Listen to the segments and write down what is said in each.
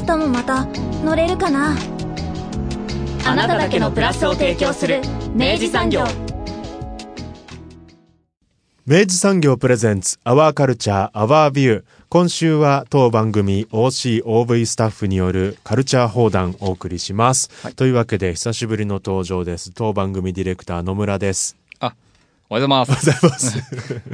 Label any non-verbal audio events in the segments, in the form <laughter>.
明日もまた乗れるかな？あなただけのプラスを提供する明治産業。明治産業プレゼンツアワーカルチャーアワービュー今週は当番組 OCOV スタッフによるカルチャー放談をお送りします、はい。というわけで久しぶりの登場です。当番組ディレクター野村です。あ、おはようございます。ございます。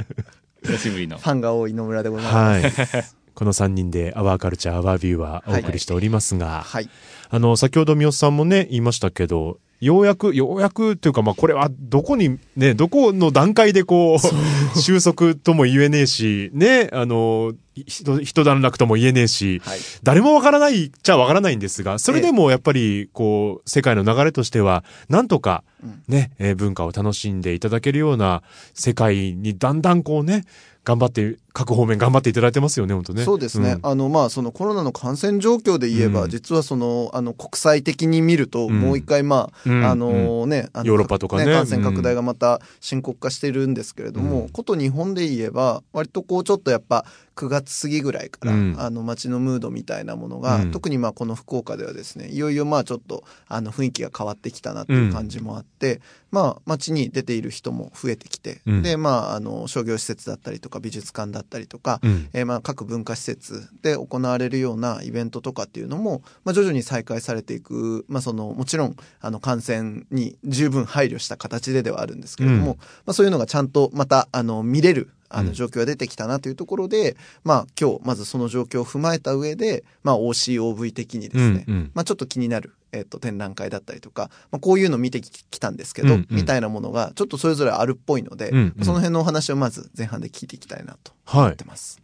<laughs> 久しぶりの。<laughs> フ。ァンが多い野村でございます。はいこの3人でアワーカルチャーアワービューはお送りしておりますが、はい。あの、先ほど三好さんもね、言いましたけど、ようやく、ようやくというか、まあ、これはどこに、ね、どこの段階でこう、<laughs> 収束とも言えねえし、ね、あの、一段落とも言えねえし、はい。誰もわからないっちゃわからないんですが、それでもやっぱり、こう、世界の流れとしては、なんとかうん、ね、えー文化を楽しんでいただけるような世界にだんだんこうね、頑張って、各方面頑張っていただいてますよね、本当ね。そうですね。ん。あの、まあ、そのコロナの感染状況で言えば、うん。実はその、あの、国際的に見ると、うん。もう一回、まあ、うん。あのね、あのヨーロッパとかね。感染拡大がまた深刻化してるんですけれども、うん。こと日本で言えば、割とこう、ちょっとやっぱ、9月過ぎぐらいから、うん。あの、街のムードみたいなものが、うん。特にまあ、この福岡ではですね、いよいよまあ、ちょっと、あの、雰囲気が変わってきたなっていう感じもあって、まあ、街に出ている人も増えてきて、うん。で、まあ、あの、商業施設だったりとか、美術館だったりとか、うん。えーまあ各文化施設で行われるようなイベントとかっていうのも、まあ、徐々に再開されていく、まあ、そのもちろんあの感染に十分配慮した形でではあるんですけれども、うん。まあ、そういうのがちゃんとまたあの見れるあうんの状況が出てきたなというところで、まあ、今日まずその状況を踏まえた上で、まあ、OCOV 的にですね、うんうんまあ、ちょっと気になる、えっと展覧会だったりとか、まあ、こういうの見てききたんですけど、うんうんみたいなものがちょっとそれぞれあるっぽいので、うんうんその辺のお話をまず前半で聞いていきたいなとはい思って。ます。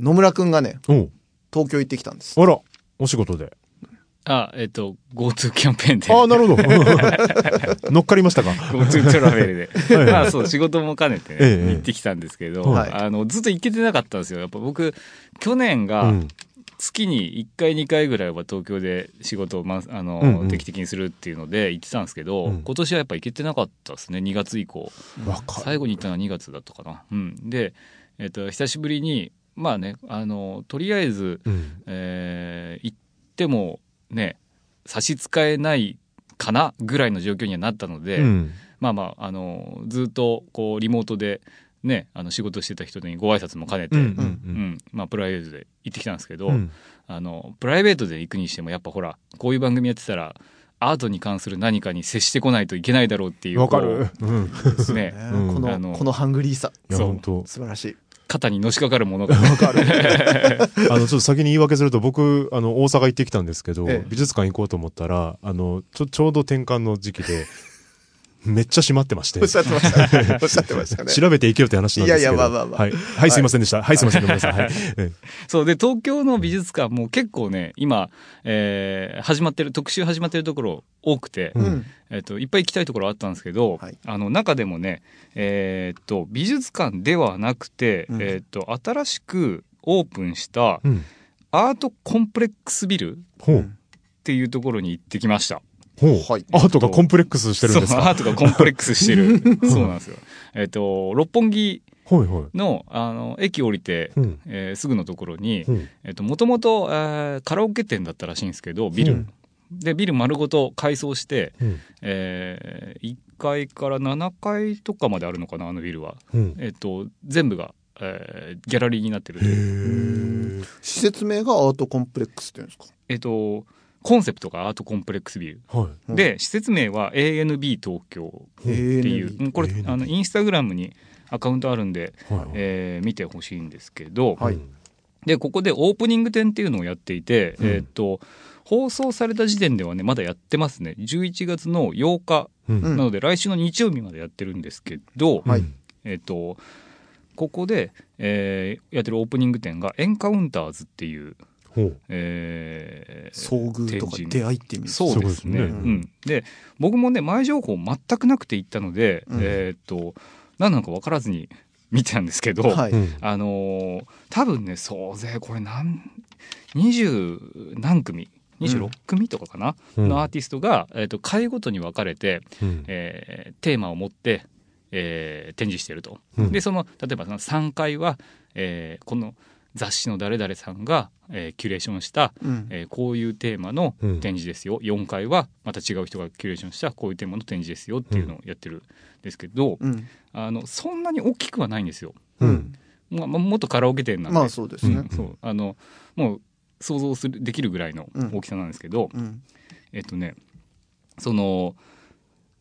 野村くんがね、東京行ってきたんです。あら、お仕事で。あ、えっと、GoTo キャンペーンで。ああ、なるほど。<laughs> 乗っかりましたか？GoTo トラベルで。はいまあそう、仕事も兼ねてね、ええ行ってきたんですけど、はいあの、ずっと行けてなかったんですよ。やっぱ僕、去年うがん。月に1回2回ぐらいは東京で仕事を、ま、あの、うんうん定期的にするっていうので行ってたんですけど、うん今年はやっぱ行けてなかったですね、2月以降。最後に行ったのは2月だったかな。うん。で、えっと、久しぶりに、まあね、あの、とりあえず、うん。えー行ってもね差し支えないかなぐらいの状況にはなったので、うん。まあまああのずっとこうリモートでねあの仕事してた人にご挨拶も兼ねて、ううんん。まあ、プライベートで行ってきたんですけど、うん。あのプライベートで行くにしてもやっぱほらこういう番組やってたらアートに関する何かに接してこないといけないだろうっていうわかる。うん。ね <laughs> このこのハングリーさそう本当。素晴らしい。肩にのしかかるものがわかる。<laughs> あの、ちょっと先に言い訳すると、僕、あの、大阪行ってきたんですけど、ええ美術館行こうと思ったら、あの、ちょ、ちょうど転換の時期で、めっちゃ閉まってましておっ。しゃってましたね。おっしゃってましたね。調べていけよって話なんですけど。いやいやまあまあまあはい。はい、すいませんでした。はい、すいません。ごめんなさい。はい。えそうで東京の美術館も結構ね今、えー始まってる特集始まってるところ多くて、ううんん。えっといっぱい行きたいところあったんですけど、はいあの中でもね、えーっと美術館ではなくて、うんえーっと新しくオープンした。アートコンプレックスビルっほう。ていうところに行ってきました。ほう。はいアートがコンプレックスしてるんですか？そうアートがコンプレックスしてる <laughs> そうなんですよ。えっと六本木はいはい。のあの駅降りて、うん。えーすぐのところに、うん。えっと、もともと、えーカラオケ店だったらしいんですけど、ビル。うんで、ビル丸ごと改装して、うん。えー、1階から7階とかまであるのかな、あのビルは。うん。えっと、全部が、えーギャラリーになってるとへいう。ー施設名がアートコンプレックスっていうんですか？えっと、コンセプトがアートコンプレックスビル。はい。うんで、施設名は ANB 東京っていう、これ、ANB あの、インスタグラムにアカウントあるんで、はい。えー見てほしいんですけど、はいで、ここでオープニング展っていうのをやっていて、うんえーっと、放送された時点ではね、まだやってますね。11月の8日、うん。うんなので来週の日曜日までやってるんですけど、えーっと、ここで、えーやってるオープニング展がエンカウンターズっていう。えー遭遇とか出会いって意味そうですね。そうですね。うん、で僕もね前情報全くなくて行ったので、うん。えーっと何なのか分からずに見てたんですけど、はい、うん。あのー多分ね総勢これ何20何組？26組とかかな、うん。のアーティストが、えーっと回ごとに分かれて、うん。えーテーマを持って、えー展示してると。うん。でその例えばその3階は、えーこの雑誌の誰々さんが、えーキュレーションしたうん。えーこういうテーマのうん。展示ですよ、4階はまた違う人がキュレーションしたこういうテーマの展示ですよっていうのをやってるんですけど、うん。あのそんなに大きくはないんですよ。うん。まあ、まあもっとカラオケ店なんで、まあそうですね。うん。そう。あのもう想像するできるぐらいの大きさなんですけど、うん。えっとねその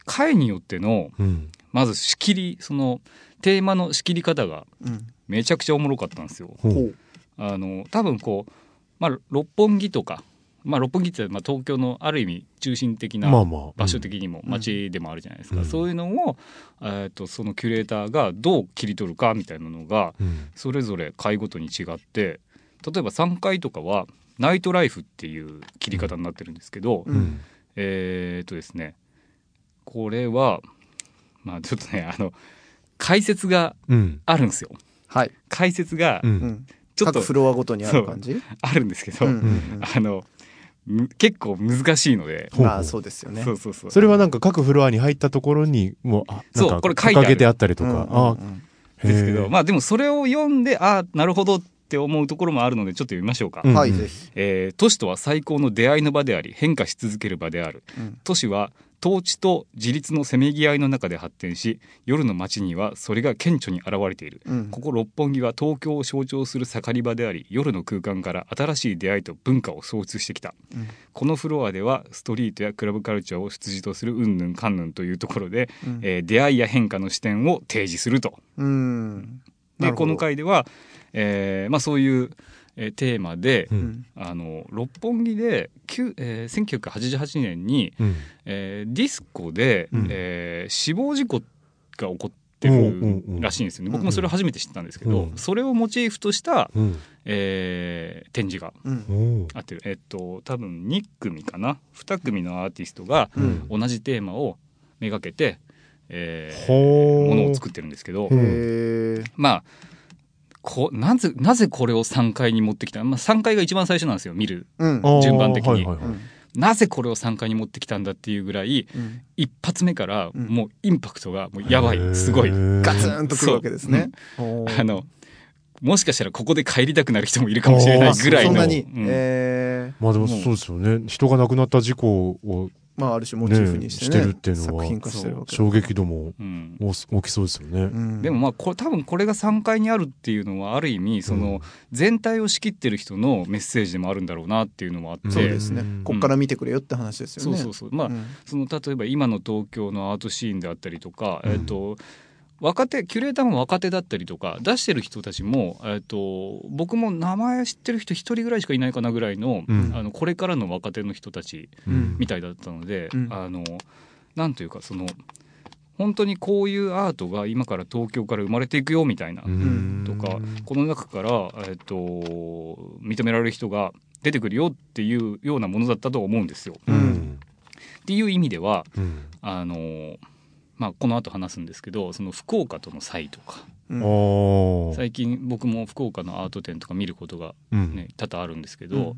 会によってのうん。まず仕切りそのテーマの仕切り方がうん。めちゃくちゃおもろかったんですよ。ほう。ほうあの多分こう、まあ、六本木とか、まあ、六本木ってまあ東京のある意味中心的なまあまあ。場所的にも街でもあるじゃないですか、うんそういうのを、えー、とそのキュレーターがどう切り取るかみたいなのがうん。それぞれ階ごとに違って例えば3階とかはナイトライフっていう切り方になってるんですけど、うんうん。えっ、とですねこれはまあちょっとねあの解説がうん。あるんですよはい、解説がう。うんん、ちょっと各フロアごとにある感じ？あるんですけど、うんうんあのむ結構難しいので、ほう。まあそうですよね。そうそうそう。それはなんか各フロアに入ったところに、もう、あなんそうかこれ書いてある。掲げてあったりとか。うんうんあうん。ですけどまあでもそれを読んでああなるほどって思うところもあるのでちょっと読みましょうか、うん。はいぜひ、えー都市とは最高の出会いの場であり変化し続ける場である。うん。都市は統治と自立のせめぎ合いの中で発展し夜の街にはそれが顕著に現れている。うん。ここ六本木は東京を象徴する盛り場であり夜の空間から新しい出会いと文化を創出してきた。うん。このフロアではストリートやクラブカルチャーを出自とするうんぬんかんぬんというところで、うん。えー出会いや変化の視点を提示すると。でこの回では、えーまあ、そういう、えーテーマで、う。うん。んあの六本木で、えー1988年に、うん。えーディスコで、うん。えー死亡事故が起こってるらしいんですよね、うん。僕もそれを初めて知ったんですけど、うん。それをモチーフとした、うん。えー展示があってる。えっと多分2組かな？2組のアーティストがうん。同じテーマをめがけて、えーものを作ってるんですけど、まあこなぜなぜこれを3階に持ってきた、まあ、3階が一番最初なんですよ見るうん。順番的に。はいはいはい。うんなぜこれを3階に持ってきたんだっていうぐらいうん。一発目からうん。もうインパクトがもうやばいへー。すごいガツンとくるわけですね。あのもしかしたらここで帰りたくなる人もいるかもしれないぐらいの。そんなに、うん。えー。まあでもそうですよね。人が亡くなった事故をまあある種モチーフにしてねねしてるっていうのは作品化してるわけだ衝撃度もうん。大大きそうですよね。うん。でもまあこれ多分これが3階にあるっていうのはある意味その全体を仕切ってる人のメッセージでもあるんだろうなっていうのもあって、そうですね。うん。こっから見てくれよって話ですよね。そうそうそう。まあ、うん。その例えば今の東京のアートシーンであったりとか、うん。えっと若手キュレーターも若手だったりとか出してる人たちも、えっと僕も名前知ってる人一人ぐらいしかいないかなぐらいの,、うん。あのこれからの若手の人たちうん。みたいだったので、うん。あのなんというかその本当にこういうアートが今から東京から生まれていくよみたいな、うん。とかこの中から、えっと認められる人が出てくるよっていうようなものだったと思うんですよ。ううんん。っていう意味ではうん。あのまあこの後話すんですけどその福岡との差異とか。うん。最近僕も福岡のアート展とか見ることがうん。ね多々あるんですけど、うん。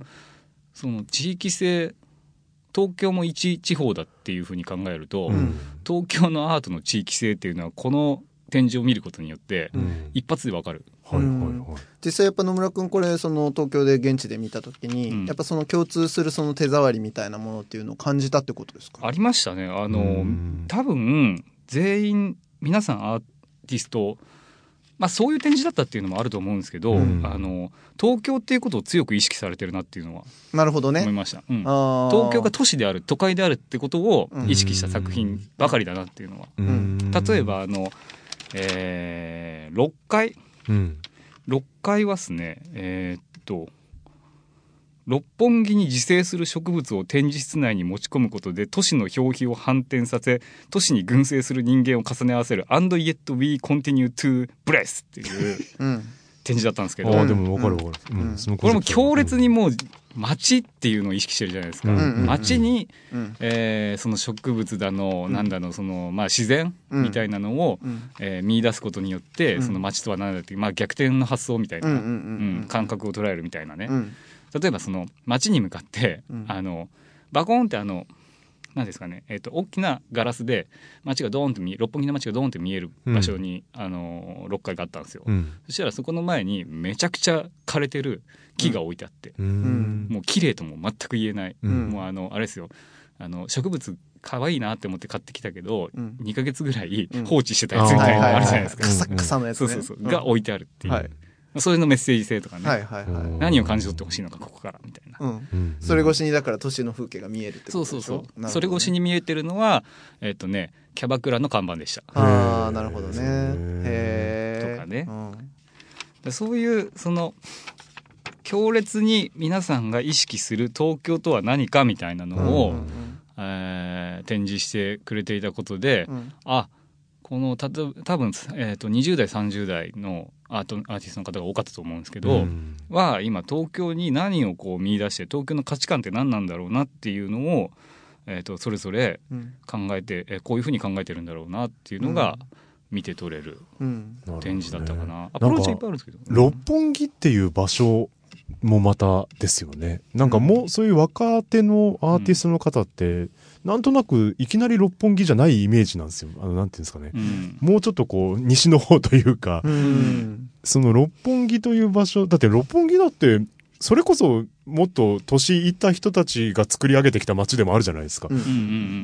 その地域性東京も一地方だっていうふうに考えると、うん。東京のアートの地域性っていうのはこの展示を見ることによってうん。一発でわかる。はいはいはい。実際やっぱ野村君これその東京で現地で見た時に、うん。やっぱその共通するその手触りみたいなものっていうのを感じたってことですか？ありましたね。あの、うん。多分全員皆さんアーティストまあそういう展示だったっていうのもあると思うんですけど、うん。あの東京っていうことを強く意識されてるなっていうのはなるほどね。思いました、うん。東京が都市である都会であるってことをうん意識した作品ばかりだなっていうのは、うん。例えばあの、えー、6階？うん。6階はですね。えーっと六本木に自生する植物を展示室内に持ち込むことで都市の表皮を反転させ都市に群生する人間を重ね合わせる And yet we continue to bless っていううん。展示だったんですけど、ああ、でもわかるわかる。うん。これも強烈にもうう街っていうのを意識してるじゃないですか。うんうん街に、うん。えーその植物だの、うん。なんだの、その、まあ自然うん。みたいなのを、うん。えー見出すことによって、うん。その街とは何だっていう、まあ逆転の発想みたいな、うんうん。感覚を捉えるみたいなね。うん。例えばその街に向かって、うん。あの、バコーンってあの、なんですかね、えっ、と、大きなガラスで街がドーンと見え、六本木の街がドーンって見える場所に、あの、6階があったんですよ。うん。そしたらそこの前にめちゃくちゃ枯れてる木が置いてあって、うん。もう綺麗とも全く言えない、うん。もうあのあれですよ。あの植物可愛いなって思って買ってきたけど、うん。2ヶ月ぐらいうん。放置してたやつみたいなのあるじゃないですか、カサッカサのやつね。そうそうそう、が置いてあるっていう、はいそれのメッセージ性とかね、はいはいはい。何を感じ取ってほしいのかここからみたいな、うん。うん。それ越しにだから都市の風景が見えるってそうことそうそう、でしょなるほどね。それ越しに見えてるのはえっ、とねキャバクラの看板でした。ああなるほどね。へへえとかね。うん。でそういうその強烈に皆さんが意識する東京とは何かみたいなのを、うん。えー展示してくれていたことで、うん。あこのたと多分、えー、と20代30代のアートアーティストの方が多かったと思うんですけど、うんは今東京に何をこう見出して東京の価値観って何なんだろうなっていうのを、えー、とそれぞれうん考えて、えーこういうふうに考えてるんだろうなっていうのが見て取れる展示だったかな。アプローチはいっぱいあるんですけど。六本木っていう場所もまたですよね。なんかもうそういう若手のアーティストの方って、なんとなくいきなり六本木じゃないイメージなんですよ。あの、なんていうんですかね。うん。もうちょっとこう、西の方というか、うん。その六本木という場所、だって六本木だって、それこそもっと年いった人たちが作り上げてきた街でもあるじゃないですか。うん。うんうんう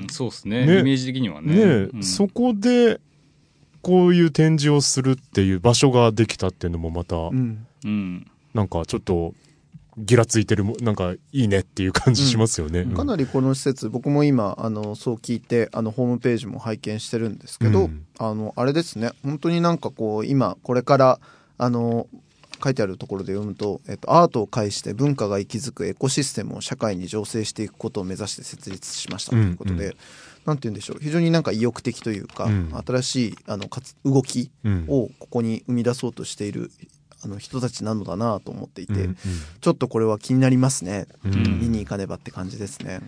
ん、そうですね。ね。イメージ的にはね。ねえ、うん。そこで、こういう展示をするっていう場所ができたっていうのもまた、うん。うん。なんかちょっと、ギラついてるも、なんかいいねっていう感じしますよね。かなりこの施設僕も今あのそう聞いてあのホームページも拝見してるんですけど、うん。あのあれですね。本当になんかこう今これからあの書いてあるところで読むと、えっと、アートを介して文化が息づくエコシステムを社会に醸成していくことを目指して設立しましたということで、うんなんて言うんでしょう。非常になんか意欲的というか、うん。新しいあのかつ動きうん。をここに生み出そうとしているあの人たちなのだなと思っていて、うんちょっとこれは気になりますね、うんうん。見に行かねばって感じですね。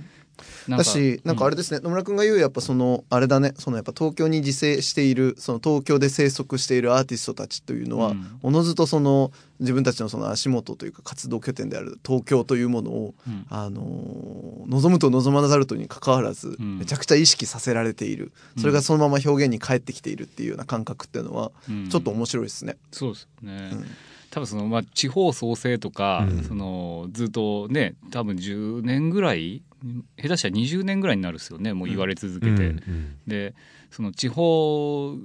だし、なんかあれですね、野村くんが言うやっぱその、あれだね、そのやっぱ東京に自生している、その東京で生息しているアーティストたちというのは、うん。おのずとその自分たちのその足元というか活動拠点である東京というものを、うん。あのー望むと望まざるとに関わらず、うん。めちゃくちゃ意識させられている。それがそのまま表現に返ってきているっていうような感覚っていうのは、うん。ちょっと面白いですね。そうですね、うん。多分その、まあ、地方創生とか、うん。そのずっとね多分10年ぐらい下手したら20年ぐらいになるですよねもう言われ続けて、うんうんでその地方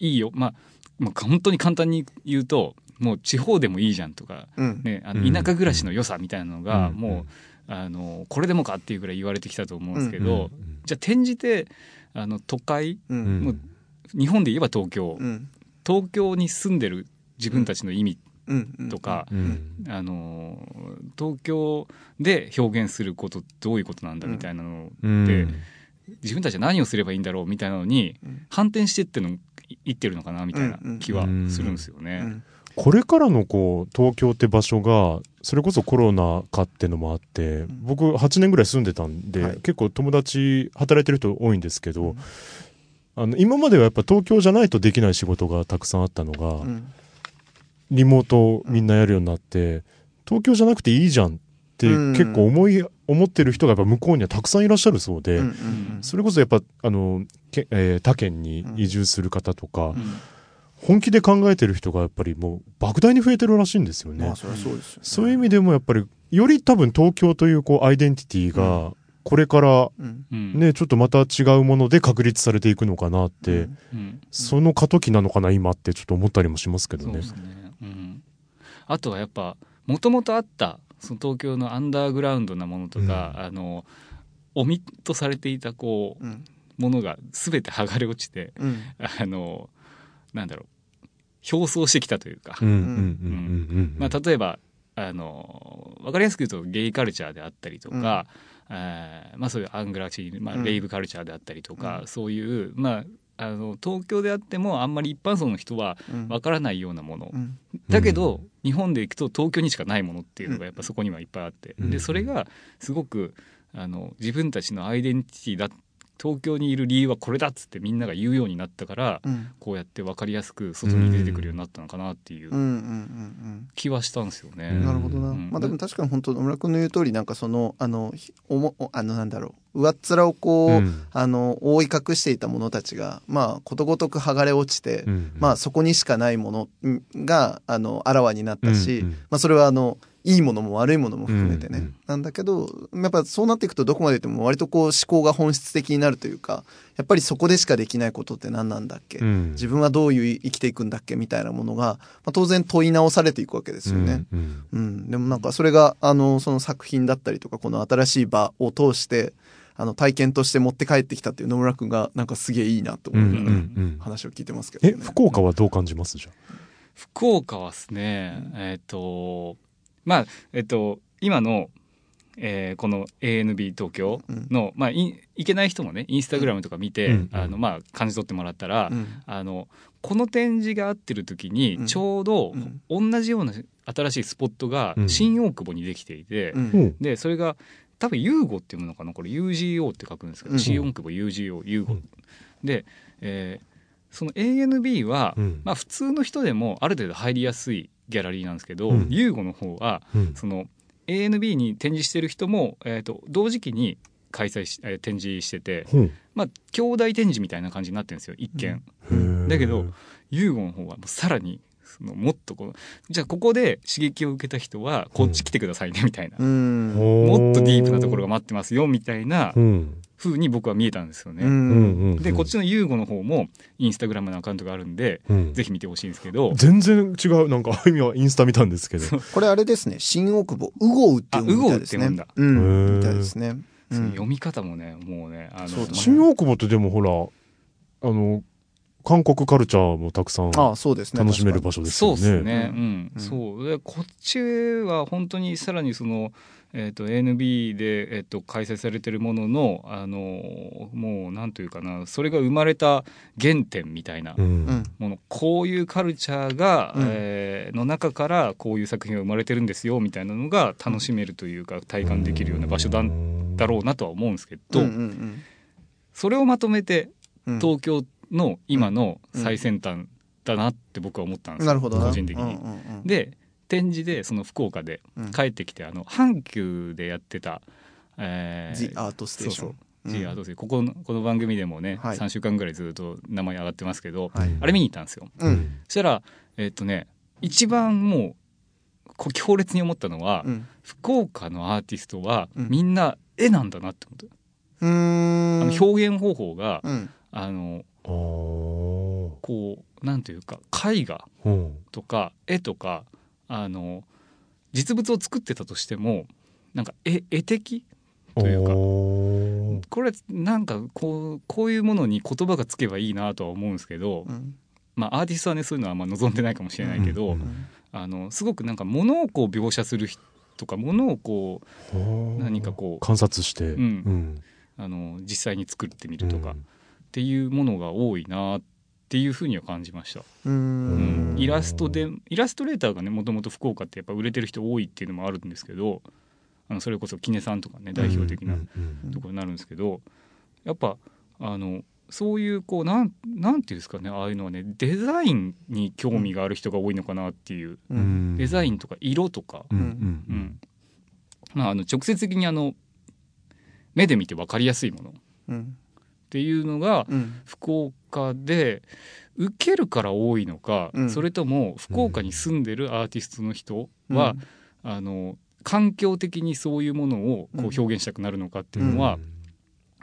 いいよまあもう本当に簡単に言うともう地方でもいいじゃんとか、うん。ね、あうんの田舎暮らしの良さみたいなのが、うんもうあのこれでもかっていうぐらい言われてきたと思うんですけど、うんじゃあ転じてあの都会う。うんんもう日本で言えば東京、うん。東京に住んでる自分たちの意味うん。うんとか、うん。あの東京で表現することどういうことなんだうんみたいなのうん。で、自分たちは何をすればいいんだろうみたいなのにうん。反転してってのいってるのかなみたいな気はするんですよね。うんこれからのこう東京って場所がそれこそコロナ禍ってのもあって僕8年ぐらい住んでたんで、はい。結構友達働いてる人多いんですけど、あの今まではやっぱ東京じゃないとできない仕事がたくさんあったのが、うん。リモートみんなやるようになって、東京じゃなくていいじゃんってうん。結構思い、思ってる人がやっぱ向こうにはたくさんいらっしゃるそうで、それこそやっぱあの、けえー他県に移住する方とか、うん。本気で考えてる人がやっぱりもう莫大に増えてるらしいんですよね。まあそりゃそうですよね。そういう意味でもやっぱり、より多分東京というこうアイデンティティが、これからね、ちょっとまた違うもので確立されていくのかなって、その過渡期なのかな今ってちょっと思ったりもしますけどね。そうで。すね、うん、あとはやっぱもともとあったその東京のアンダーグラウンドなものとか、あのオミットされていたこううん。ものが全て剥がれ落ちてうん。あのなんだろう表層してきたというか、例えばあの分かりやすく言うとゲイカルチャーであったりとか、えーまあ、そういうアングラシー、まあ、うん。レイブカルチャーであったりとか、うん。そういう、まあ、あの東京であってもあんまり一般層の人はうん。分からないようなもの、うん。だけど、日本で行くと東京にしかないものっていうのがやっぱそこにはいっぱいあって、うん。でそれがすごくあの自分たちのアイデンティティだ東京にいる理由はこれだっつってみんなが言うようになったから、うん。こうやって分かりやすく外に出てくるようになったのかなっていううんうんうん気はしたんですよね。うん。なるほどな、うん。まあでも確かに本当野村君の言う通りなんかそのあのひおもおあのなんだろう上っ面をこう、うん。あの覆い隠していた者たちがまあことごとく剥がれ落ちて、うんまあそこにしかないものんがあのあらわになったし、うんうん。まあそれはあのいいものも悪いものも含めてね、うんうんなんだけどやっぱそうなっていくとどこまでいっても割とこう思考が本質的になるというかやっぱりそこでしかできないことって何なんだっけ、うん。自分はどういう生きていくんだっけ？みたいなものが、まあ、当然問い直されていくわけですよね。うんうん、でもなんかそれがあのその作品だったりとかこの新しい場を通してあの体験として持って帰ってきたっていう野村君がなんかすげえいいなとうんうん思いながらうん。話を聞いてますけどえね。福岡はどう感じます？じゃ福岡はですね、えっ、とまあえっ、と今の、えーこの ANB 東京の、まあいいけない人もねインスタグラムとか見て、うん。あのまあ感じ取ってもらったら、うん。あのこの展示が合ってる時うん。にちょうどうん。同じような新しいスポットがうん。新大久保にできていて、うん。うん。でそれが多分ユーゴっていうものかな？これ UGO って書くんですけど、うん。新大久保 UGO ユーゴ、うん。で、えーその ANB は、うん。まあ普通の人でもある程度入りやすいギャラリーなんですけど、うん。ユーゴの方はうん。その ANB に展示してる人も、えー、と同時期に開催し、えー展示してて、ほう。まあ兄弟展示みたいな感じになってるんですよ一見、だけどユーゴの方はもうさらにそのもっとこうじゃあここで刺激を受けた人はこっち来てくださいねみたいな、うん。もっとディープなところが待ってますよみたいなうん。風に僕は見えたんですよね。うん。うんうんでこっちのユーゴの方もインスタグラムのアカウントがあるんで、うん。ぜひ見てほしいんですけど、全然違うなんか今インスタ見たんですけど。<laughs> これあれですね新大久保ウゴウっていうみたいですね。あウゴウって読んだ。うん。へー。みたいですね。読み方もねもうねあの新大久保ってでもほらあの韓国カルチャーもたくさんああそうですね。楽しめる場所ですそうよね。ですね、ううん。んうん。そう。でこっちは本当にさらにその、えー、と ANB で、えー、と開催されてるもののあのもうなんというかなそれが生まれた原点みたいなうん。うん。もの、こういうカルチャーが、うん。えーの中からこういう作品が生まれてるんですよみたいなのが楽しめるというか体感できるような場所だだろうなとは思うんですけど、うんうん。それをまとめてうん。東京の今の最先端だなって僕は思ったんですよ、なるほどな。個人的に。うんうんうん。で展示でその福岡でうん。帰ってきて、あの阪急でやってた「えー、The Art Station そうそう。うん。The Art Station ここのこの番組でもね、はい。3週間ぐらいずっと名前上がってますけど、はい。あれ見に行ったんですよ。うん。そしたらえっとね一番もうこう強烈に思ったのは、うん。福岡のアーティストはうん。みんな絵なんだなって思った、うーん。あの表現方法が、うん。あのこうなんていうか絵画うん。とか絵とかあの実物を作ってたとしてもなんか絵絵的というかこれなんかこうこういうものに言葉がつけばいいなとは思うんですけど、うん。まあアーティストはねそういうのはあんま望んでないかもしれないけど、うん。うんあのすごくなんか物をこう描写する人とか物をこう何かこう観察して、ん。うん。あの実際に作ってみるとか。っうんていうものが多いなっていうふうには感じました。ううん。んイラストでイラストレーターがねもともと福岡ってやっぱ売れてる人多いっていうのもあるんですけどあのそれこそキネさんとかね代表的なところになるんですけどやっぱあのそういうこうなんなんていうんですかねああいうのはねデザインに興味がある人が多いのかなっていう。うデザインとか色とか、うんううん。ん。まあ、あの直接的にあの目で見て分かりやすいものっうんていうのがうん。福岡で受けるから多いのか、うん。それとも福岡に住んでるアーティストの人は、あの環境的にそういうものをこう表現したくなるのかっていうのは、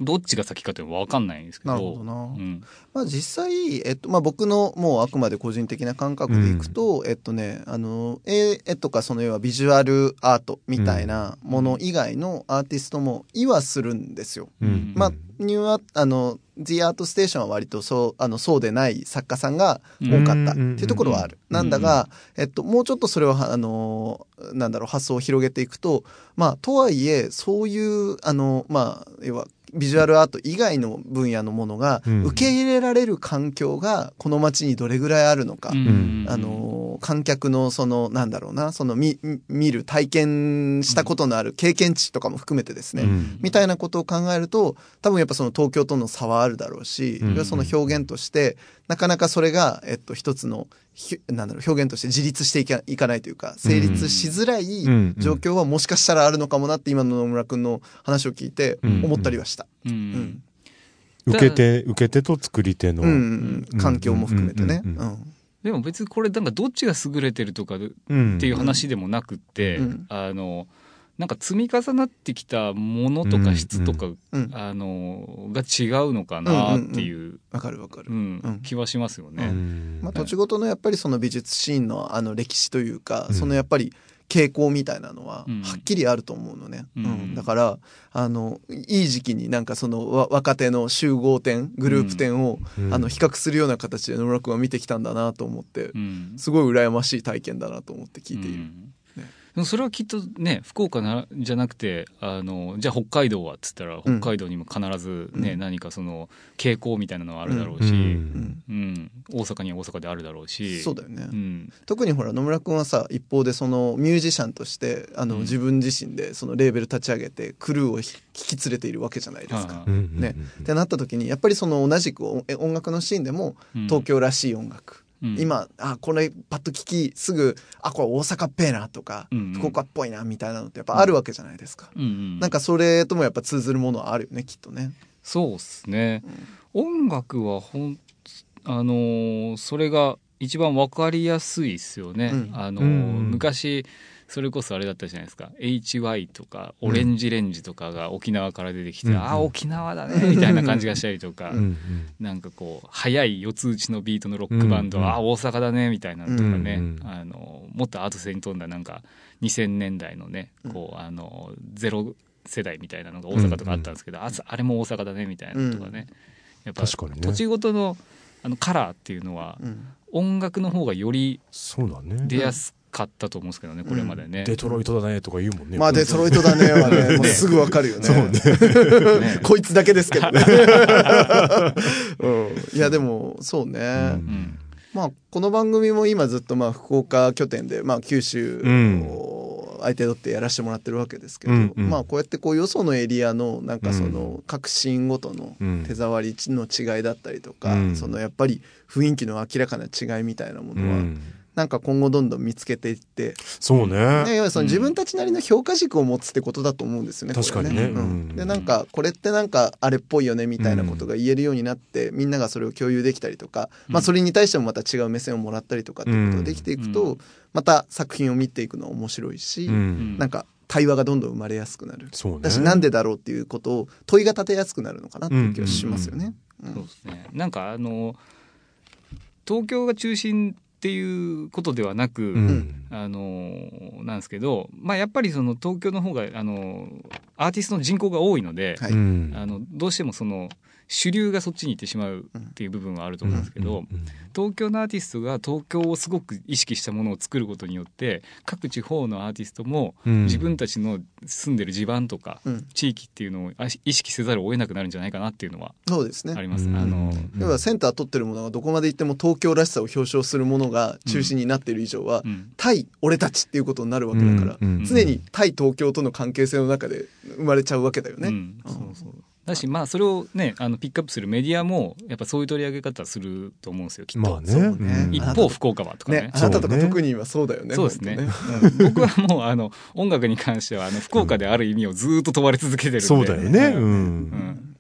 どっちが先かっていうのは分かんないんですけど。なるほどな。うん。まあ、実際、えっとまあ、僕のもうあくまで個人的な感覚でいくと、えっとねあの絵絵とかその要はビジュアルアートみたいなもの以外のアーティストも意はするんですよ。うん。まあ、ニューアあの The Art Station は割とそうあのそうでない作家さんが多かったっていうところはある。うん。なんだが、えっと、もうちょっとそれをあのなんだろう発想を広げていくとまあとはいえそういうあのまあ要はビジュアルアート以外の分野のものがうん。受け入れられる環境がこの街にどれぐらいあるのか、うん。あの観客のそのなんだろうなその見見る体験したことのある経験値とかも含めてですね、うん。みたいなことを考えると多分やっぱその東京との差はあるだろうし、うん。その表現としてなかなかそれが、えっと、一つのひなんだろう表現として自立していかいかないというか成立しづらいうん状況はもしかしたらあるのかもなって今の野村君の話を聞いてうん思ったりはした。うん。うん。受け手、受け手と作り手の。うんうん。うん環境も含めてね。でも別にこれなんかどっちが優れてるとかでうんっていう話でもなくって、うん。あのなんか積み重なってきたものとか質とか、うんあのが違うのかなっていう、わかるわかる。うんうん。気はしますよね。うん。まあ、土地ごとのやっぱりその美術シーンのあの歴史というか、うん。そのやっぱり傾向みたいなのはうん。はっきりあると思うのね、うん。うん。だからあのいい時期になんかそのわ若手の集合点グループ展を、うん。あの比較するような形で野村君は見てきたんだなと思って、うん。すごい羨ましい体験だなと思って聞いている。それはきっとね福岡なじゃなくてあのじゃあ北海道はっつったら北海道にも必ずね、うん。何かその傾向みたいなのはあるだろううし、ん。うん。大阪には大阪であるだろうし。そうだよね、うん。特にほら野村君はさ一方でそのミュージシャンとしてあの、うん。自分自身でそのレーベル立ち上げてクルーを引き連れているわけじゃないですか。ね。ってなった時にやっぱりその同じく音音楽のシーンでもうん。東京らしい音楽、うん。今あこれパッと聞きすぐあこれ大阪っぺえなとか、うんうん。福岡っぽいなみたいなのってやっぱあるわけじゃないですか、うんうん。なんかそれともやっぱ通ずるものはあるよねきっとね。そうですね、音楽はほんあのーそれが一番わかりやすいですよね、うん。あのーうん。昔それこそあれだったじゃないですか。HY とかオレンジレンジとかが沖縄から出てきて、うん。ああ沖縄だねみたいな感じがしたりとか、うん。うん。なんかこう速い四つ打ちのビートのロックバンド、うん。うん。ああ大阪だねみたいなのとかね、うん。うん。あのもっと後世に飛んだなんか2000年代のねこうあのゼロ世代みたいなのが大阪とかあったんですけど、ああれも大阪だねみたいなのとかね、やっぱね。土地ごとのあのカラーっていうのはうん。音楽の方がより。出やすかったと思うんですけどね、これまでね。デトロイトだねとか言うもんね。まあデトロイトだねはねもうすぐわかるよね。<laughs> <laughs> ね。こいつだけですけどね。うん、いやでもそうね、うん。うんまあこの番組も今ずっとまあ福岡拠点でまあ九州うん。を相手取ってやらせてもらってるわけですけど、うんうん。まあこうやってこうよそのエリアのなんかその各シーンごとのうん。手触りの違いだったりとか、うん。そのやっぱり雰囲気の明らかな違いみたいなもうのは、んなんか今後どんどん見つけていって、そうね。ね、要はその自分たちなりの評価軸を持つってことだと思うんですよね。確かにねこれうんうんでなんかこれってなんかあれっぽいよねみたいなことが言えるようになって、みんながそれを共有できたりとか、まあ、それに対してもまた違う目線をもらったりとかっていうことができていくと、うんまた作品を見ていくのは面白いし、うんなんか対話がどんどん生まれやすくなる。そうね。だしなんでだろうっていうことを問いが立てやすくなるのかなっていう気がしますよね。うんそうですね。なんかあの東京が中心っていうことではなく、うん。あのなんですけど、まあやっぱりその東京の方があのアーティストの人口が多いので、はいうんあのどうしてもその主流がそっちに行ってしまうっていう部分はあると思うんですけど、うん東京のアーティストが東京をすごく意識したものを作ることによって各地方のアーティストもうん。自分たちの住んでる地盤とかうん。地域っていうのをあ意識せざるを得なくなるんじゃないかなっていうのはそうですね。あります。うん。あの要はセンター取ってるものがどこまで行っても東京らしさを表彰するものが中心になっている以上は、うん。対俺たちっていうことになるわけだから、常に対東京との関係性の中で生まれちゃうわけだよね。うん。そうそうだしまあそれをねあのピックアップするメディアもやっぱそういう取り上げ方すると思うんですよきっと、まあね。ね。うん。一方福岡はとかね。ね、あなたとそうね。か特に今そうだよね。そうですね。僕はもうあの音楽に関してはあの福岡である意味をずーっと問われ続けてるんで。そうだよね。う。うん。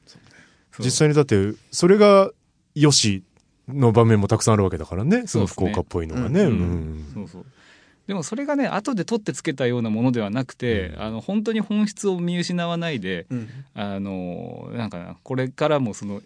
う実際にだって、それが、よしの場面もたくさんあるわけだからね。その福岡っぽいのがね。ううんん。そうそうでもそれがね後で取ってつけたようなものではなくて、うん。あの本当に本質を見失わないで、うん。あのなんかなこれからもその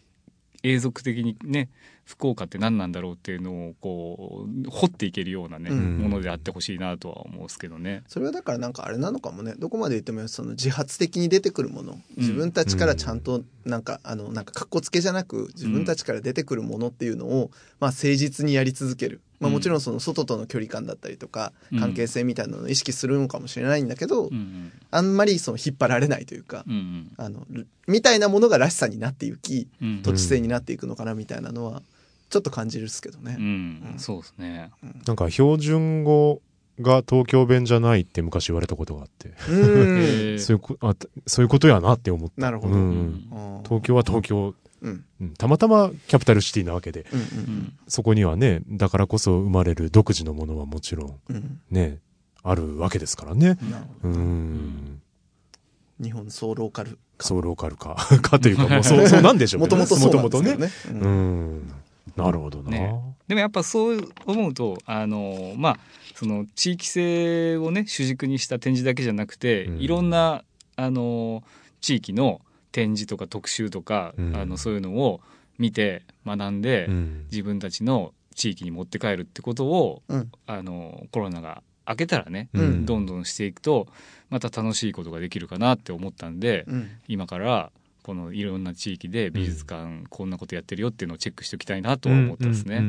永続的にね福岡って何なんだろうっていうのをこう掘っていけるようなね、うん。ものであってほしいなとは思うんですけどね。それはだからなんかあれなのかもね。どこまで言ってもその自発的に出てくるもの。自分たちからちゃんとなんか、あのなんかかっこつけじゃなく自分たちから出てくるものっていうのを、まあ、誠実にやり続ける、まあ、うん。もちろんその外との距離感だったりとかうん。関係性みたいなのを意識するのかもしれないんだけど、うんうん。あんまりその引っ張られないというか、うんうん。あのみたいなものがらしさになっていきうん土地性になっていくのかなみたいなのはちょっと感じるっすけどね。うんそうですね。なんか標準語が東京弁じゃないって昔言われたことがあって、<laughs> そういうこあそういうことやなって思った。なるほど、うん東京は東京、うんうんたまたまキャピタルシティなわけで、うんうんそこにはね、だからこそ生まれる独自のものはもちろんうんうんね、あるわけですからね。なるほうどん。日本総ローカルそうローカルか。<laughs> かというか、もうそう、そうなんでしょうもともとそうなんですね。ね。ううんん。なるほどな。ね。でもやっぱそう思うとあのまあその地域性をね主軸にした展示だけじゃなくて、うん。いろんなあの地域の展示とか特集とか、うん。あのそういうのを見て学んで、うん。自分たちの地域に持って帰るってことをうん。あのコロナが明けたらね、うん。どんどんしていくとまた楽しいことができるかなって思ったんで、うん。今からこのいろんな地域で美術館こんなことやってるよっていうのをチェックしておきたいなとは思ったんですね。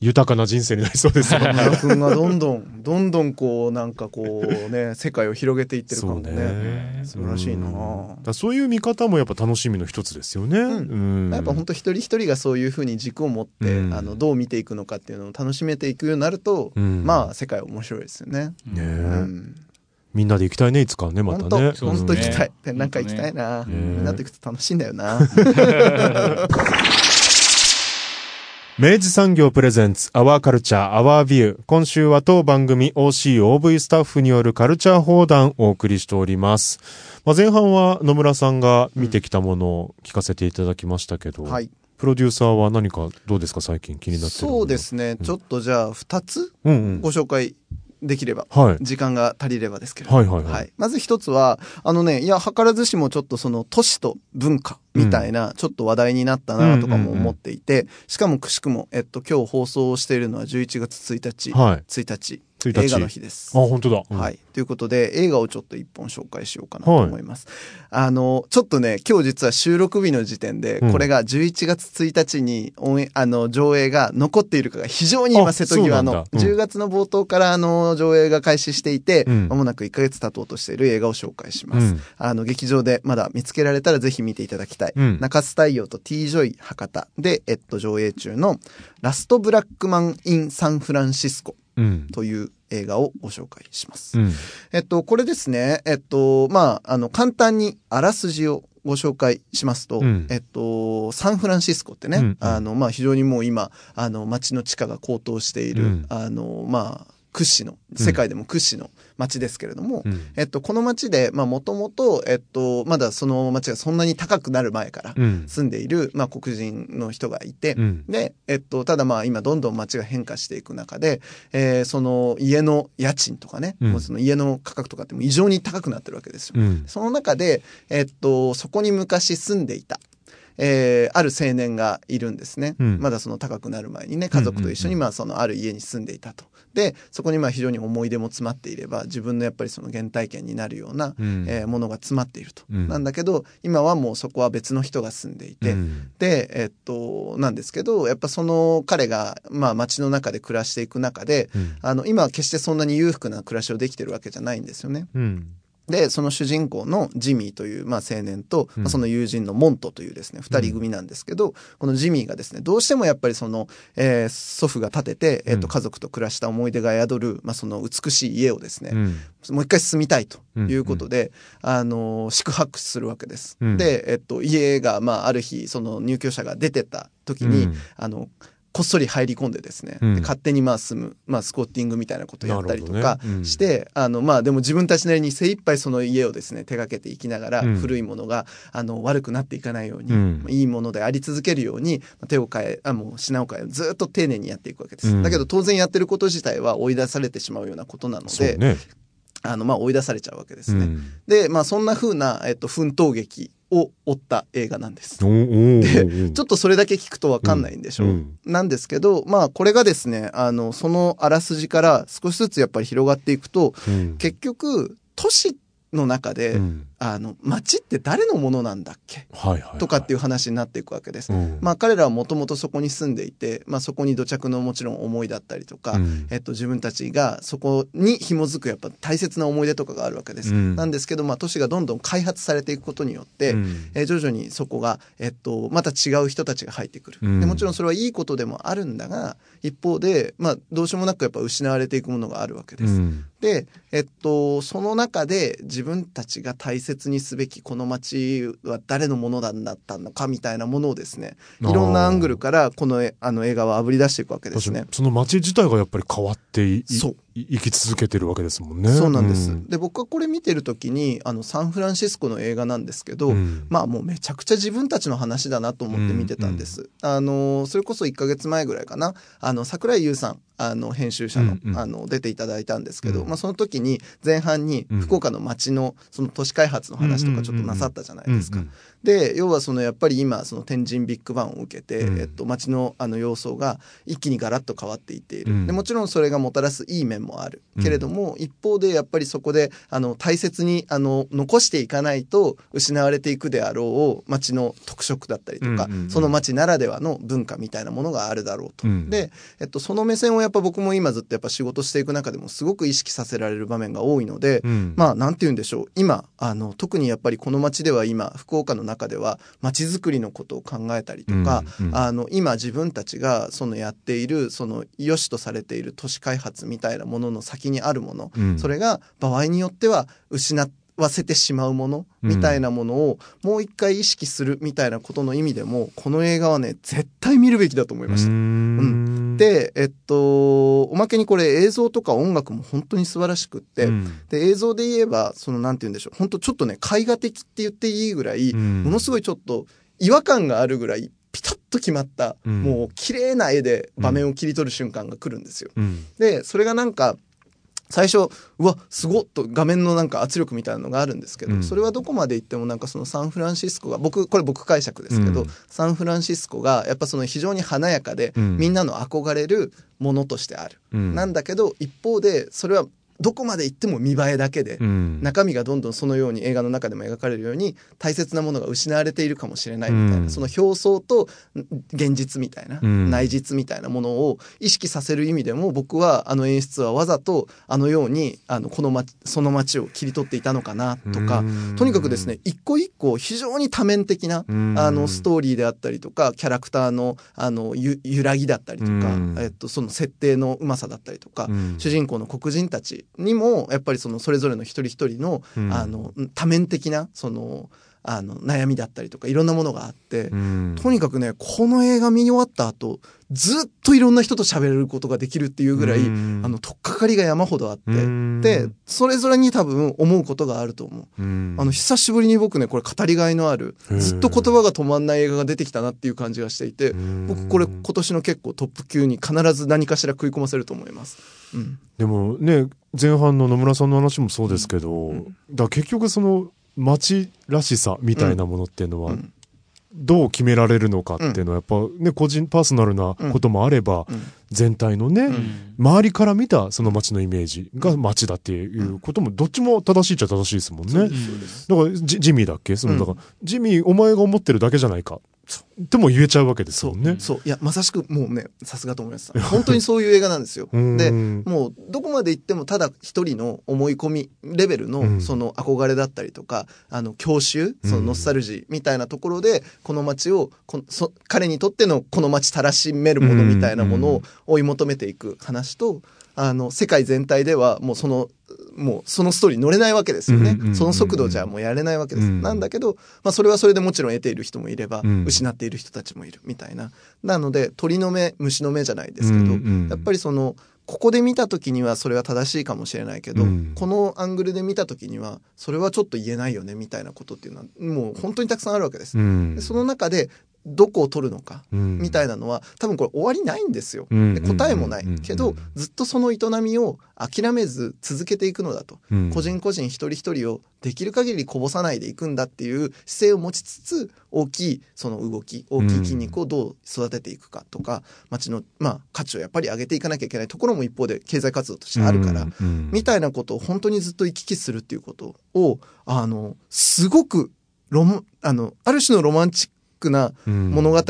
豊かな人生になりそうですよ。<laughs> 君がどんどんどんどんこうなんかこうね世界を広げていってるそう感がねね。素晴らしいな。うん。だからそういう見方もやっぱ楽しみの一つですよね。うん。やっぱ本当一人一人がそういうふうに軸を持って、うん。あのどう見ていくのかっていうのを楽しめていくようになると、うん。まあ世界面白いですよね。ねうえん、みんなで行きたいね、いつかね、またね。本当行きたい。展覧会行きたいな。みんなと行くと楽しいんだよな。<laughs> 明治産業プレゼンツ、アワーカルチャー、アワービュー。今週は当番組 OCOV スタッフによるカルチャー放談をお送りしております。まあ、前半は野村さんが見てきたものを聞かせていただきましたけど、はい。プロデューサーは何かどうですか最近気になってるそうですね。ちょっとじゃあ2つうんうん。ご紹介できれば。はい。時間が足りればですけど。はいはいはいまず一つは、あのね、いや、図らずしもちょっとその都市と文化みたいな、ちょっと話題になったなとかも思っていて、しかもくしくも、えっと、今日放送しているのは11月1日、はい。1日、1日映画の日です。あ、本当だ。うんはい。ということで、映画をちょっと一本紹介しようかなと思います。あの、ちょっとね、今日実は収録日の時点で、うんこれが11月1日にオンエあの、上映が残っているかが非常に今、あ瀬戸際の、そうなんだうん10月の冒頭からあの、上映が開始していて、うんまもなく1ヶ月経とうとしている映画を紹介します。うんあの、劇場でまだ見つけられたらぜひ見ていただきたい。うん中洲大洋と T ジョイ博多で、えっと、上映中の、ラストブラックマン・イン・サンフランシスコうん。という映画をご紹介します。うん。えっと、これですね、えっと、まあ、あの、簡単にあらすじをご紹介しますと、うん。えっと、サンフランシスコってね、うん。うんあの、まあ、非常にもう今、あの、街の地価が高騰している、うん。あの、まあ、屈指の、世界でも屈指の街ですけれども、うんえっと、この街で、まあ、もともと、えっと、まだその街がそんなに高くなる前からうん。住んでいる、まあ、黒人の人がいて、うん。で、えっと、ただまあ今どんどん街が変化していく中で、えーその家の家賃とかね、うんもうその家の価格とかってもう異常に高くなってるわけですよ。うん。その中で、えっと、そこに昔住んでいた、えーある青年がいるんですね。うんまだその高くなる前にね、家族と一緒にまあそのある家に住んでいたと。で、そこにまあ非常に思い出も詰まっていれば、自分のやっぱりその原体験になるような、うん。えーものが詰まっていると。うん。なんだけど、今はもうそこは別の人が住んでいて、うん。で、えっと、なんですけど、やっぱその彼が、まあ街の中で暮らしていく中で、うん。あの、今は決してそんなに裕福な暮らしをできてるわけじゃないんですよね。うん。で、その主人公のジミーという、まあ、青年と、うんまあ、その友人のモントというですね、二人組なんですけど、このジミーがですね、どうしてもやっぱりその、えー祖父が建てて、えっ、と、うん家族と暮らした思い出が宿る、まあ、その美しい家をですね、うん。もう一回住みたいということで、あの、宿泊するわけです。うんで、えっと、家が、まあ、ある日、その入居者が出てった時に、うんあの、こっそり入り込んでですね、うん。で勝手にまあ住む、まあ、スコッティングみたいなことをやったりとかなるほどね。うん。して、あのまあでも自分たちなりに精一杯その家をですね手がけていきながら、うん。古いものがあの悪くなっていかないように、うん。いいものであり続けるように手を変えあもう品を変えずっと丁寧にやっていくわけです、うん。だけど当然やってること自体は追い出されてしまうようなことなので。あのまあ追い出されちゃうわけですね、うん。でまあそんな風な、えっと、奮闘劇を追った映画なんです。でーちょっとそれだけ聞くとわかんないんでしょ。う、うん。なんですけどまあこれがですねあのそのあらすじから少しずつやっぱり広がっていくとうん。結局都市の中で、うんあの街って誰のものなんだっけ？はいはいはい。とかっていう話になっていくわけです。うんまあ彼らはもともとそこに住んでいて、まあそこに土着のもちろん思いだったりとか、うんえっと自分たちがそこに紐づくやっぱ大切な思い出とかがあるわけです。うんなんですけど、まあ都市がどんどん開発されていくことによって、うんえー徐々にそこが、えっと、また違う人たちが入ってくる、うんでもちろんそれはいいことでもあるんだが一方で、まあ、どうしようもなくやっぱ失われていくものがあるわけです。うんで、えっと、その中で自分たちが大切にすべきこの街は誰のものだったのかみたいなものをですねいろんなアングルからこのえあの映画はあぶり出していくわけですね。その街自体がやっぱり変わっていいそう。い生き続けてるわけですもんね。そうなんです、ん。で僕はこれ見てる時にあのサンフランシスコの映画なんですけど、うん。まあもうめちゃくちゃ自分たちの話だなと思って見てたんです。あのそれこそ1ヶ月前ぐらいかな。あの桜井優さんあの編集者の,、うん。うんあの出ていただいたんですけど、うん。まあ、その時に前半にうん。福岡の街のその都市開発の話とかちょっとなさったじゃないですか。うんうんで要はそのやっぱり今その天神ビッグバンを受けて、うん。えっと、街のあの様相が一気にガラッと変わっていっている、うん。でもちろんそれがもたらすいい面もある。うん。けれども、一方でやっぱりそこであの大切にあの残していかないと失われていくであろう街の特色だったりとか、うんうんうん。その街ならではの文化みたいなものがあるだろうと。うん。で、えっと、その目線をやっぱ僕も今ずっとやっぱ仕事していく中でもすごく意識させられる場面が多いので、うん。まあなんて言うんでしょう。今あの特にやっぱりこの街では今福岡の中では街づくりのことを考えたりとか、うんうん。あの今自分たちがそのやっているその良しとされている都市開発みたいなものの先にあるもの、うん。それが場合によっては失わせてしまうものみたいなものをもう一回意識するみたいなことの意味でもこの映画はね絶対見るべきだと思いました。うん。で、えっと、おまけにこれ映像とか音楽も本当に素晴らしくって、うん。で映像で言えばそのなんて言うんでしょう本当ちょっとね絵画的って言っていいぐらい、うん。ものすごいちょっと違和感があるぐらいピタッと決まった、うん。もう綺麗な絵で場面を切り取る瞬間が来るんですよ。うん。でそれがなんか最初うわすごっと画面のなんか圧力みたいなのがあるんですけど、うん。それはどこまで行ってもなんかそのサンフランシスコが僕これ僕解釈ですけど、うんサンフランシスコがやっぱその非常に華やかで、うん。みんなの憧れるものとしてある、うん。なんだけど一方でそれはどこまで行っても見栄えだけで、うん。中身がどんどんそのように映画の中でも描かれるように大切なものが失われているかもしれないみたいな、うん。その表層とん現実みたいな、うん。内実みたいなものを意識させる意味でも僕はあの演出はわざとあのようにあのこの街その街を切り取っていたのかなとか、うん。とにかくですね一個一個非常に多面的な、うん。あのストーリーであったりとかキャラクターのあのゆ揺らぎだったりとか、うん。えっと、その設定のうまさだったりとか、うん。主人公の黒人たちにもやっぱりそのそれぞれの一人一人の,、うん。あの多面的なそのあの悩みだったりとかいろんなものがあって、うん。とにかくねこの映画見終わった後ずっといろんな人と喋れることができるっていうぐらい、うん。あの取っかかりが山ほどあって、うん。でそれぞれに多分思うことがあると思う。うん。あの久しぶりに僕ねこれ語りがいのあるずっと言葉が止まんない映画が出てきたなっていう感じがしていてうん。僕これ今年の結構トップ級に必ず何かしら食い込ませると思います。うんでもね前半の野村さんの話もそうですけど、うん。だ結局その街らしさみたいなものっていうのは、うん。どう決められるのかっていうのはやっぱね個人パーソナルなこともあれば、うん全体のね、ん。周りから見たその街のイメージが街だっていうこともどっちも正しいっちゃ正しいですもんね。だからジジミーだっけ？その、うん。だからジミーお前が思ってるだけじゃないか。っても言えちゃうわけですもんね。そういやまさしくもうねさすがと思いました <laughs> 本当にそういう映画なんですよ。うん。でもうどこまで行ってもただ一人の思い込みレベルうん。のその憧れだったりとか、あの郷愁そのノスタルジーみたいなところでこの街をこそ彼にとってのこの街たらしめるものみたいなものを追い求めていく話とあの世界全体ではもうそのもうそのストーリー乗れないわけですよね。その速度じゃもうやれないわけです。うん。なんだけど、まあそれはそれでもちろん得ている人もいれば、うん。失っている人たちもいるみたいな。なので、鳥の目、虫の目じゃないですけど、やっぱりその、ここで見た時にはそれは正しいかもしれないけど、うん。このアングルで見た時にはそれはちょっと言えないよねみたいなことっていうのはもう本当にたくさんあるわけです。うん。でその中でどこを取るのかうん。みたいなのは多分これ終わりないんですよ。うん。で答えもない。うん。けどずっとその営みを諦めず続けていくのだと。うん。個人個人一人一人をできる限りこぼさないでいくんだっていう姿勢を持ちつつ大きいその動き大きい筋肉をどう育てていくかとか町のまあ価値をやっぱり上げていかなきゃいけないところも一方で経済活動としてあるから、うん。うん。みたいなことを本当にずっと行き来するっていうことをあのすごくロマあのある種のロマンチックな物語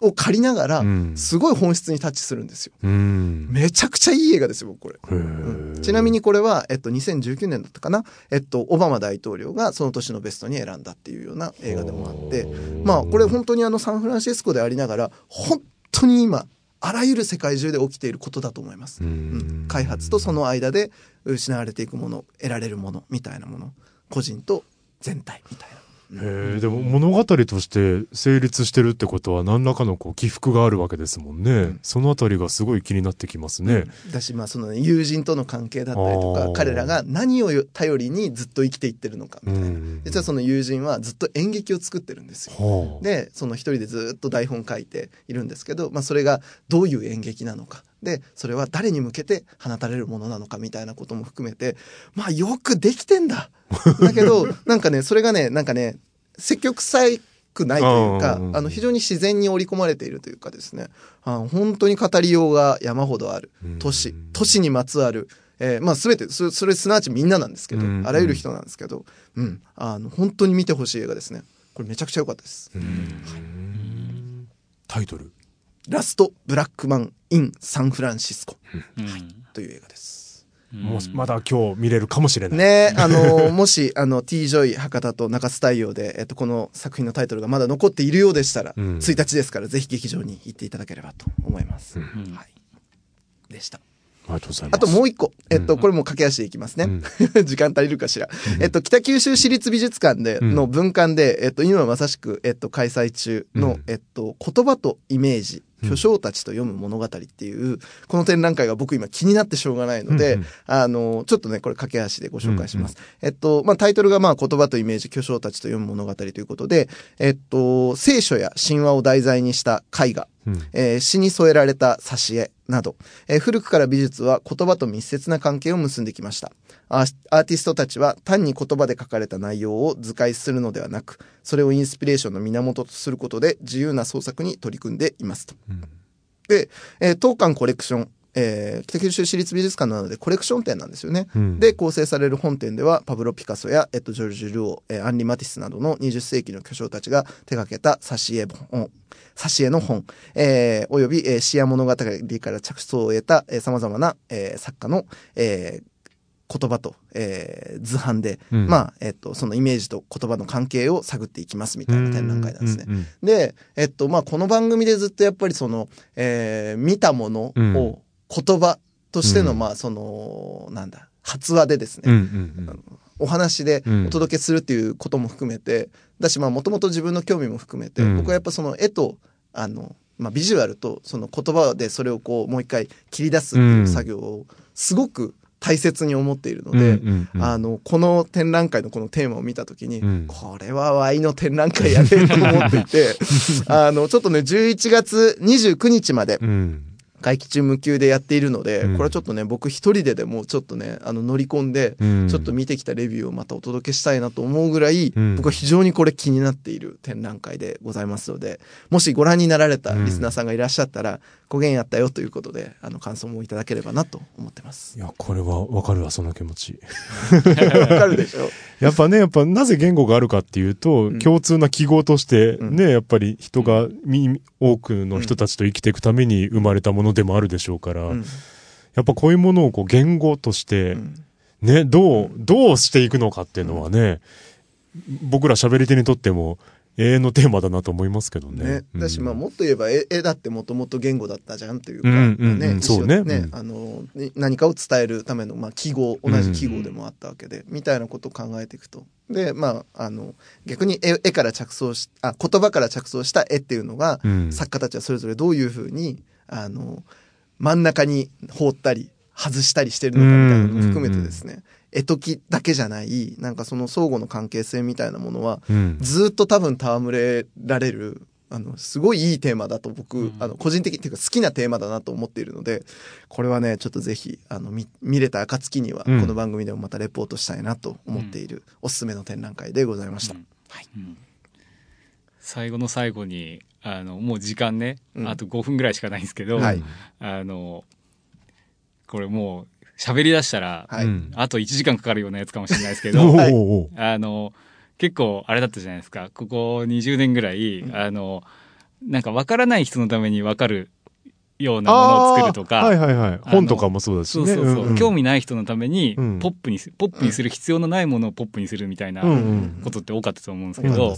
を借りながら、うん。すごい本質にタッチするんですよ。うん。めちゃくちゃいい映画ですよ、僕これ。へー。ちなみにこれは、えっと、2019年だったかな、えっと、オバマ大統領がその年のベストに選んだっていうような映画でもあって、まあ、これ本当にあのサンフランシスコでありながら、本当に今、あらゆる世界中で起きていることだと思います。ううんん。開発とその間で失われていくもの、得られるものみたいなもの、個人と全体みたいな。へえでも物語として成立してるってことは何らかのこう起伏があるわけですもんね、ん。そのあたりがすごい気になってきますね、だし、まあ、そのね、友人との関係だったりとか彼らが何を頼りにずっと生きていってるのかみたいな、うん実はその友人はずっと演劇を作ってるんですよ。はあ。でその一人でずっと台本書いているんですけど、まあ、それがどういう演劇なのかでそれは誰に向けて放たれるものなのかみたいなことも含めてまあよくできてんだ。だけど <laughs> なんかねそれがねなんかね積極臭くないというかあの非常に自然に織り込まれているというかですね。あ本当に語りようが山ほどある。都市うん都市にまつわる。えーまあ全てそそれすなわちみんななんですけど、うんあらゆる人なんですけど、うん、あの本当に見てほしい映画ですね。これめちゃくちゃ良かったです。タイトルラストブラックマン・イン・サンフランシスコという映画です。もうまだ今日見れるかもしれない、ねあの、<laughs> もし、あの、T・ ジョイ博多と中洲大洋で、えっと、この作品のタイトルがまだ残っているようでしたら、うん1日ですから、ぜひ劇場に行っていただければと思います。はい。でした。ありがとうございますあともう一個。えっと、これも駆け足でいきますね。<laughs> 時間足りるかしら。えっと、北九州市立美術館で、うんの文館で、えっと、今まさしく、えっと、開催中の、うんえっと、言葉とイメージ、巨匠たちと読む物語っていう、この展覧会が僕今気になってしょうがないので、あの、ちょっとね、これ駆け足でご紹介します。えっと、まあ、タイトルがまあ、言葉とイメージ、巨匠たちと読む物語ということで、えっと、聖書や神話を題材にした絵画、うんえー詩に添えられた挿絵など、えー古くから美術は言葉と密接な関係を結んできました。アーアーティストたちは単に言葉で書かれた内容を図解するのではなく、それをインスピレーションの源とすることで自由な創作に取り組んでいますと。で、えー当館コレクション、えー北九州市立美術館なのでコレクション展なんですよね。うんで、構成される本展では、パブロ・ピカソや、えっと、ジョルジュ・ルオー、えーアンリ・マティスなどの20世紀の巨匠たちが手掛けた挿絵本、挿絵の本、えーおよび、えー詩や物語から着想を得た、えー、様々な、えー作家の、えー言葉と、えー図版で、うん。まあ、えっと、そのイメージと言葉の関係を探っていきますみたいな展覧会なんですね。うんうんで、えっと、まあ、この番組でずっとやっぱりその、えー見たものを言葉としての、うん。まあ、その、なんだ、発話でですね、うんうんお話でうん。お届けするっていうことも含めて、だし、まあ、もともと自分の興味も含めて、うん。僕はやっぱその絵と、あの、まあ、ビジュアルとその言葉でそれをこう、もう一回切り出すっていう作業を、すごく大切に思っているので、うんうんうん。あの、この展覧会のこのテーマを見たときに、うん。これはワイの展覧会やねと思っていて、<laughs> あの、ちょっとね、11月29日まで、うん会期中無休でやっているので、うん。これはちょっとね、僕一人ででもちょっとね、あの、乗り込んで、うん。ちょっと見てきたレビューをまたお届けしたいなと思うぐらい、うん。僕は非常にこれ気になっている展覧会でございますので、もしご覧になられたリスナーさんがいらっしゃったら、ご縁やったよということで、あの、感想もいただければなと思ってます。い。やこれはわかるわその気持ち。わかるでしょ。<laughs> やっぱねやっぱなぜ言語があるかっていうと、ん。共通な記号としてうん。ね、やっぱり人がみ多くの人たちと生きていくために生まれたものでもあるでしょうから、うん。やっぱこういうものをこう言語として、うん。ね、どう、どうしていくのかっていうのはね、僕ら喋り手にとっても、永遠のテーマだなと思いますけどね。ね、だし、まあ、もっと言えば絵絵だってもともと言語だったじゃんというか、ね、そうね。あのに何かを伝えるための、まあ、記号同じ記号でもあったわけで、みたいなことを考えていくと。でまああの逆に絵絵から着想しあ言葉から着想した絵っていうのが、うん。作家たちはそれぞれどういうふうにあの真ん中に放ったり外したりしてるのかみたいなのも含めてですね、絵解きだけじゃないなんかその相互の関係性みたいなものはうん。ずーっと多分戯れられるあのすごいいいテーマだと僕、あの個人的っていうか好きなテーマだなと思っているのでこれはねちょっとぜひあの見見れた暁にはこうん。の番組でもまたレポートしたいなと思っているおすすめの展覧会でございました。うん。最後の最後にあのもう時間ね、うん。あと5分ぐらいしかないんですけど、はい。あのこれもう喋り出したら、はい。うんあと1時間かかるようなやつかもしれないですけおどあの結構あれだったじゃないですか。ここ20年ぐらい、あのなんか分からない人のために分かるようなものを作るとか、はいはいはい。本とかもそうだしね。そうそうそう、んん。興味ない人のためにうん。ポップにす、ポップにする必要のないものをポップにするみたいなうんうんことって多かったと思うんですけうんど、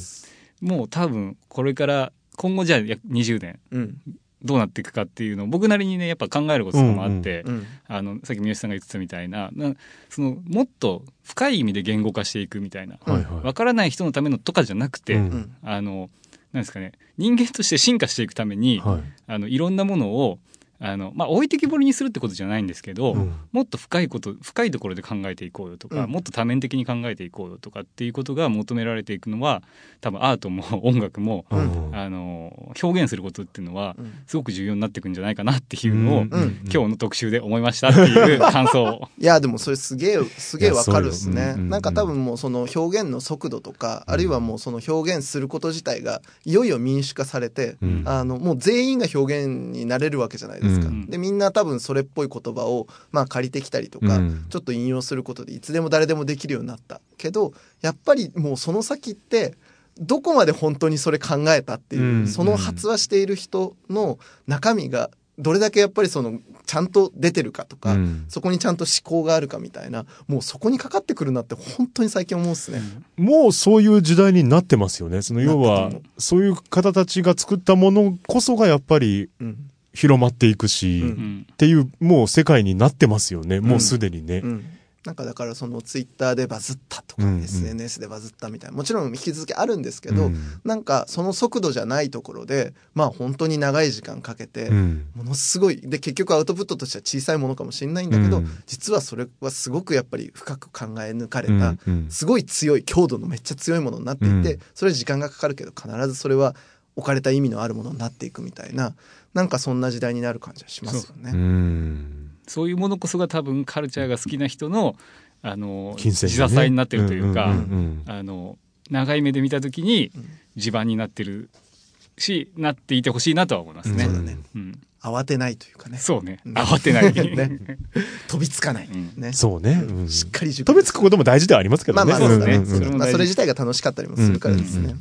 もう多分これから今後じゃあ約20年うんどうなっていくかっていうのを僕なりにねやっぱ考えることもあって、うんあのさっき三好さんが言ってたみたいななそのもっと深い意味で言語化していくみたいな、はいはい。わからない人のためのとかじゃなくて、うんうん。あのなんですかね人間として進化していくために、はい。あのいろんなものをあの、まあ、置いてきぼりにするってことじゃないんですけど、うん。もっと深いこと深いところで考えていこうよとか、うん。もっと多面的に考えていこうよとかっていうことが求められていくのは多分アートも音楽も、うん。あの表現することっていうのはうん。すごく重要になっていくんじゃないかなっていうのを、今日の特集で思いましたっていう感想を。<laughs> いやでもそれすげえすげえわかるっすね。なんか多分もうその表現の速度とかあるいはもうその表現すること自体がいよいよ民主化されてうん。あのもう全員が表現になれるわけじゃないですか、うん。でみんな多分それっぽい言葉をまあ借りてきたりとか、うん。ちょっと引用することでいつでも誰でもできるようになった。けどやっぱりもうその先ってどこまで本当にそれ考えたっていう、うん。その発話している人の中身がどれだけやっぱりそのちゃんと出てるかとか、うん。そこにちゃんと思考があるかみたいなもうそこにかかってくるなって本当に最近思うっすね。もうそういう時代になってますよね。その要はそういう方たちが作ったものこそがやっぱりうん広まっていくし、うん。うんっていう、もう世界になってますよね。もうすでにね。うん。なんかだからそのツイッターでバズったとか、うん。うん SNS でバズったみたいなもちろん引き続きあるんですけど、うん。なんかその速度じゃないところでまあ本当に長い時間かけて、うん。ものすごいで結局アウトプットとしては小さいものかもしれないんだけど、うん。実はそれはすごくやっぱり深く考え抜かれうんた、うん。すごい強い強度のめっちゃ強いものになっていて、うん。それは時間がかかるけど必ずそれは置かれた意味のあるものになっていくみたいななんかそんな時代になる感じはしますよね。う。ん。そういうものこそが多分カルチャーが好きな人のあの金銭自支えになってるというか、んんうんあの長い目で見た時に地盤になってるしなっていてほしいなとは思いますね。そうだね。うん。慌てないというかね。そうね。うん。慌てない、ね。<laughs> 飛びつかない、うん。ね。そうね。うん。しっかり熟飛びつくことも大事ではありますけまどね。あまあそうだね、ん。んん。それも大事まあ、それ自体が楽しかったりもするからですね。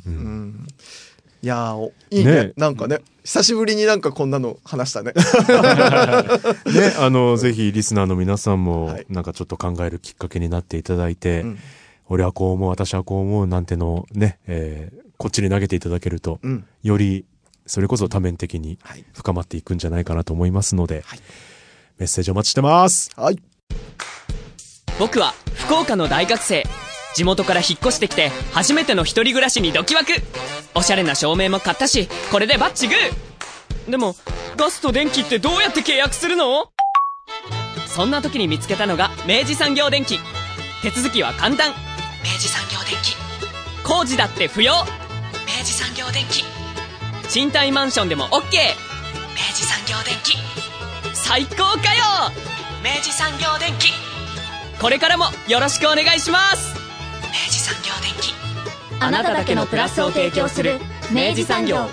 いやーおいいね。ね。なんかね久しぶりになんかこんなの話したね。<laughs> ね、<laughs> あの、ぜひリスナーの皆さんもはい、なんかちょっと考えるきっかけになっていただいて、うん。俺はこう思う、私はこう思うなんてのね、えーこっちに投げていただけると、うん。より、それこそ多面的にはい。深まっていくんじゃないかなと思いますので、はい。メッセージお待ちしてます。はい。僕は福岡の大学生地元から引っ越してきて初めての一人暮らしにドキワク。おしゃれな照明も買ったしこれでバッチグー。でもガスと電気ってどうやって契約するの？そんな時に見つけたのが明治産業電機。手続きは簡単。明治産業電機。工事だって不要。明治産業電機。賃貸マンションでも OK 明治産業電機。最高かよ。明治産業電機。これからもよろしくお願いします明治産業電機。あなただけのプラスを提供する明治産業。